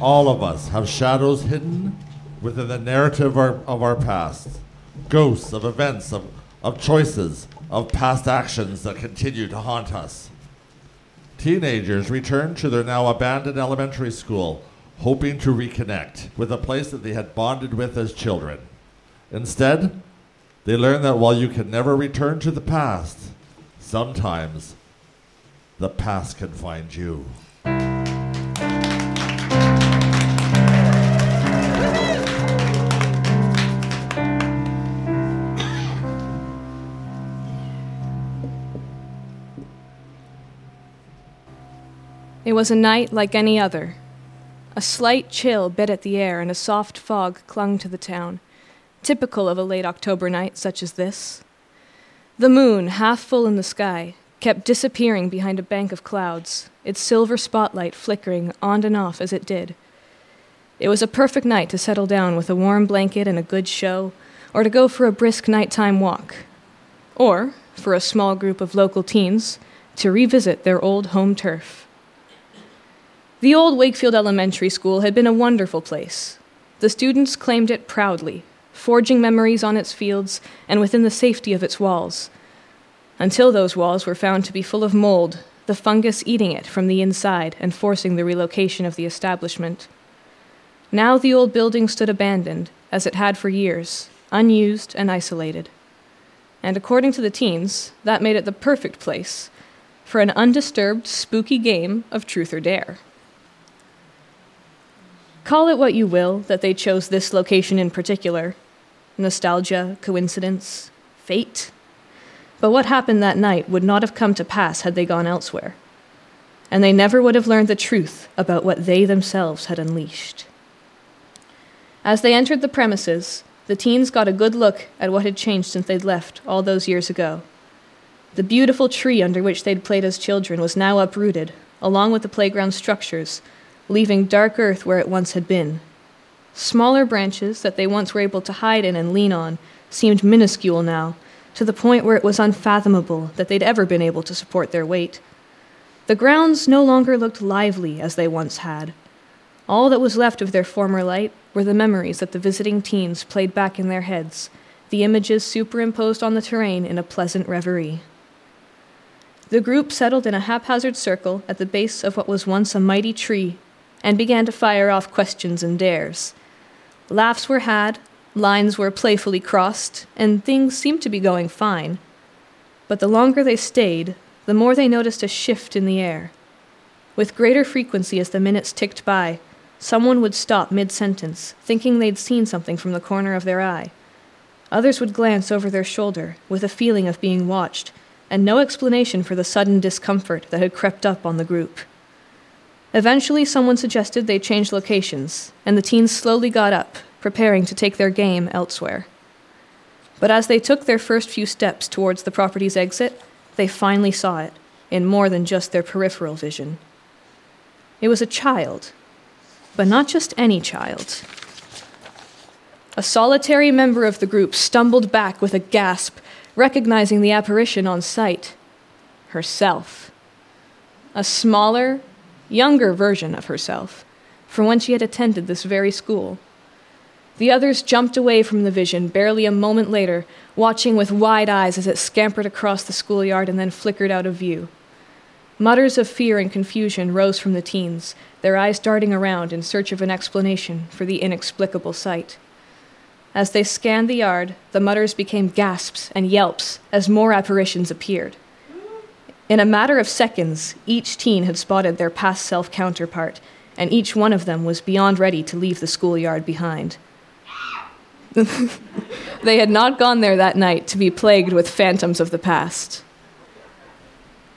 All of us have shadows hidden within the narrative of our, of our past, ghosts of events, of, of choices, of past actions that continue to haunt us. Teenagers return to their now abandoned elementary school, hoping to reconnect with a place that they had bonded with as children. Instead, they learn that while you can never return to the past, sometimes the past can find you. It was a night like any other. A slight chill bit at the air and a soft fog clung to the town, typical of a late October night such as this. The moon, half full in the sky, kept disappearing behind a bank of clouds, its silver spotlight flickering on and off as it did. It was a perfect night to settle down with a warm blanket and a good show, or to go for a brisk nighttime walk, or, for a small group of local teens, to revisit their old home turf. The old Wakefield Elementary School had been a wonderful place. The students claimed it proudly, forging memories on its fields and within the safety of its walls, until those walls were found to be full of mold, the fungus eating it from the inside and forcing the relocation of the establishment. Now the old building stood abandoned, as it had for years, unused and isolated. And according to the teens, that made it the perfect place for an undisturbed, spooky game of truth or dare. Call it what you will that they chose this location in particular nostalgia, coincidence, fate. But what happened that night would not have come to pass had they gone elsewhere. And they never would have learned the truth about what they themselves had unleashed. As they entered the premises, the teens got a good look at what had changed since they'd left all those years ago. The beautiful tree under which they'd played as children was now uprooted, along with the playground structures, leaving dark earth where it once had been. Smaller branches that they once were able to hide in and lean on seemed minuscule now, to the point where it was unfathomable that they'd ever been able to support their weight. The grounds no longer looked lively as they once had. All that was left of their former light were the memories that the visiting teens played back in their heads, the images superimposed on the terrain in a pleasant reverie. The group settled in a haphazard circle at the base of what was once a mighty tree and began to fire off questions and dares. Laughs were had, Lines were playfully crossed, and things seemed to be going fine. But the longer they stayed, the more they noticed a shift in the air. With greater frequency as the minutes ticked by, someone would stop mid sentence, thinking they'd seen something from the corner of their eye. Others would glance over their shoulder, with a feeling of being watched, and no explanation for the sudden discomfort that had crept up on the group. Eventually, someone suggested they change locations, and the teens slowly got up, preparing to take their game elsewhere. But as they took their first few steps towards the property's exit, they finally saw it, in more than just their peripheral vision. It was a child, but not just any child. A solitary member of the group stumbled back with a gasp, recognizing the apparition on sight herself. A smaller, younger version of herself, from when she had attended this very school. The others jumped away from the vision barely a moment later, watching with wide eyes as it scampered across the schoolyard and then flickered out of view. Mutters of fear and confusion rose from the teens, their eyes darting around in search of an explanation for the inexplicable sight. As they scanned the yard, the mutters became gasps and yelps as more apparitions appeared. In a matter of seconds, each teen had spotted their past self counterpart, and each one of them was beyond ready to leave the schoolyard behind. they had not gone there that night to be plagued with phantoms of the past.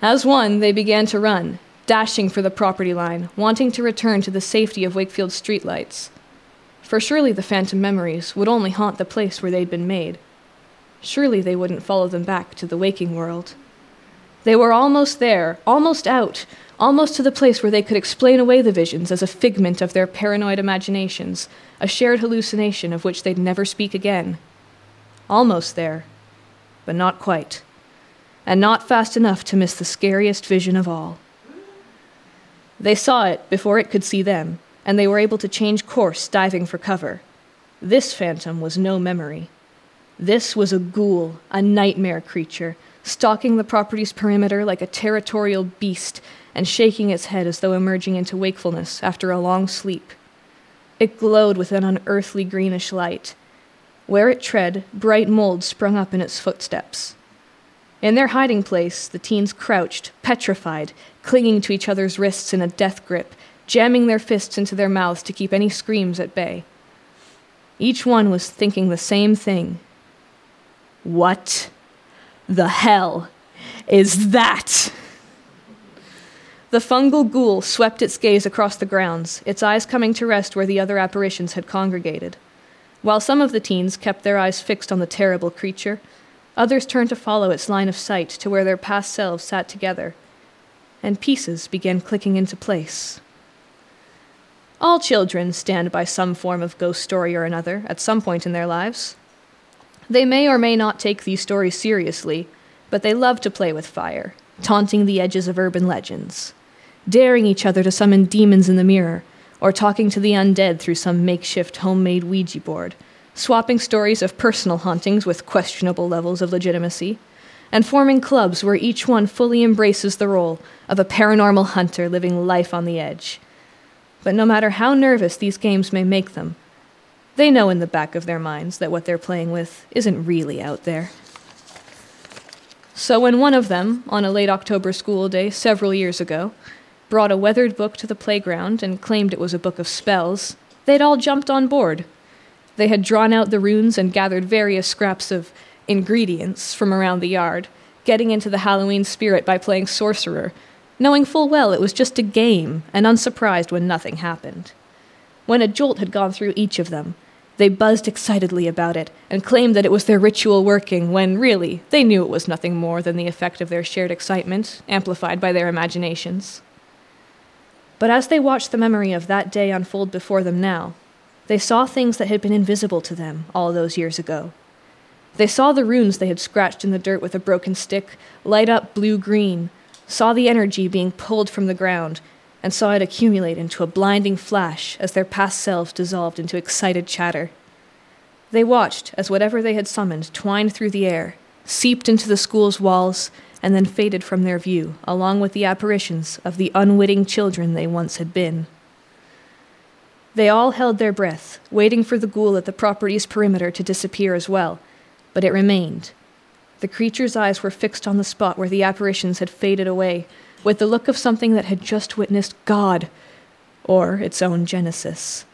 As one, they began to run, dashing for the property line, wanting to return to the safety of Wakefield's streetlights. For surely the phantom memories would only haunt the place where they'd been made. Surely they wouldn't follow them back to the waking world. They were almost there, almost out, almost to the place where they could explain away the visions as a figment of their paranoid imaginations, a shared hallucination of which they'd never speak again. Almost there, but not quite, and not fast enough to miss the scariest vision of all. They saw it before it could see them, and they were able to change course, diving for cover. This phantom was no memory. This was a ghoul, a nightmare creature, stalking the property's perimeter like a territorial beast and shaking its head as though emerging into wakefulness after a long sleep. It glowed with an unearthly greenish light. Where it tread, bright mold sprung up in its footsteps. In their hiding place, the teens crouched, petrified, clinging to each other's wrists in a death grip, jamming their fists into their mouths to keep any screams at bay. Each one was thinking the same thing. What the hell is that? The fungal ghoul swept its gaze across the grounds, its eyes coming to rest where the other apparitions had congregated. While some of the teens kept their eyes fixed on the terrible creature, others turned to follow its line of sight to where their past selves sat together, and pieces began clicking into place. All children stand by some form of ghost story or another at some point in their lives. They may or may not take these stories seriously, but they love to play with fire, taunting the edges of urban legends, daring each other to summon demons in the mirror, or talking to the undead through some makeshift homemade Ouija board, swapping stories of personal hauntings with questionable levels of legitimacy, and forming clubs where each one fully embraces the role of a paranormal hunter living life on the edge. But no matter how nervous these games may make them, they know in the back of their minds that what they're playing with isn't really out there. So when one of them, on a late October school day several years ago, brought a weathered book to the playground and claimed it was a book of spells, they'd all jumped on board. They had drawn out the runes and gathered various scraps of ingredients from around the yard, getting into the Halloween spirit by playing sorcerer, knowing full well it was just a game and unsurprised when nothing happened. When a jolt had gone through each of them, they buzzed excitedly about it and claimed that it was their ritual working, when really they knew it was nothing more than the effect of their shared excitement, amplified by their imaginations. But as they watched the memory of that day unfold before them now, they saw things that had been invisible to them all those years ago. They saw the runes they had scratched in the dirt with a broken stick light up blue green, saw the energy being pulled from the ground, and saw it accumulate into a blinding flash as their past selves dissolved into excited chatter. They watched as whatever they had summoned twined through the air, seeped into the school's walls, and then faded from their view, along with the apparitions of the unwitting children they once had been. They all held their breath, waiting for the ghoul at the property's perimeter to disappear as well, but it remained. The creature's eyes were fixed on the spot where the apparitions had faded away, with the look of something that had just witnessed God, or its own genesis.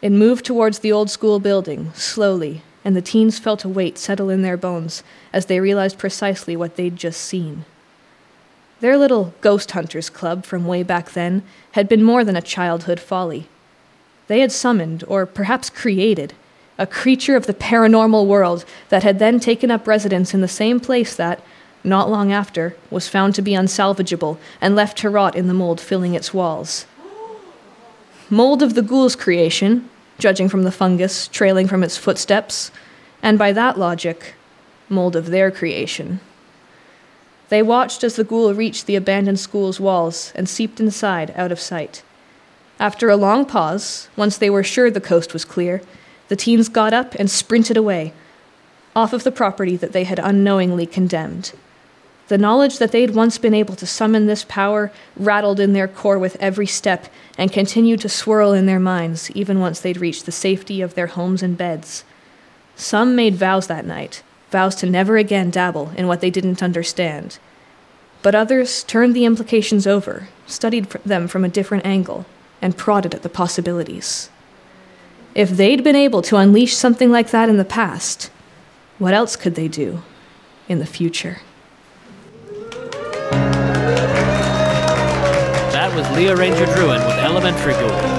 It moved towards the old school building, slowly, and the teens felt a weight settle in their bones as they realized precisely what they'd just seen. Their little ghost hunters club from way back then had been more than a childhood folly. They had summoned, or perhaps created, a creature of the paranormal world that had then taken up residence in the same place that, not long after, was found to be unsalvageable and left to rot in the mold filling its walls. Mold of the ghoul's creation, judging from the fungus trailing from its footsteps, and by that logic, mold of their creation. They watched as the ghoul reached the abandoned school's walls and seeped inside, out of sight. After a long pause, once they were sure the coast was clear, the teens got up and sprinted away, off of the property that they had unknowingly condemned. The knowledge that they'd once been able to summon this power rattled in their core with every step and continued to swirl in their minds even once they'd reached the safety of their homes and beds. Some made vows that night, vows to never again dabble in what they didn't understand. But others turned the implications over, studied them from a different angle, and prodded at the possibilities. If they'd been able to unleash something like that in the past, what else could they do in the future? Was Leah Ranger Druin with Elementary Ghoul.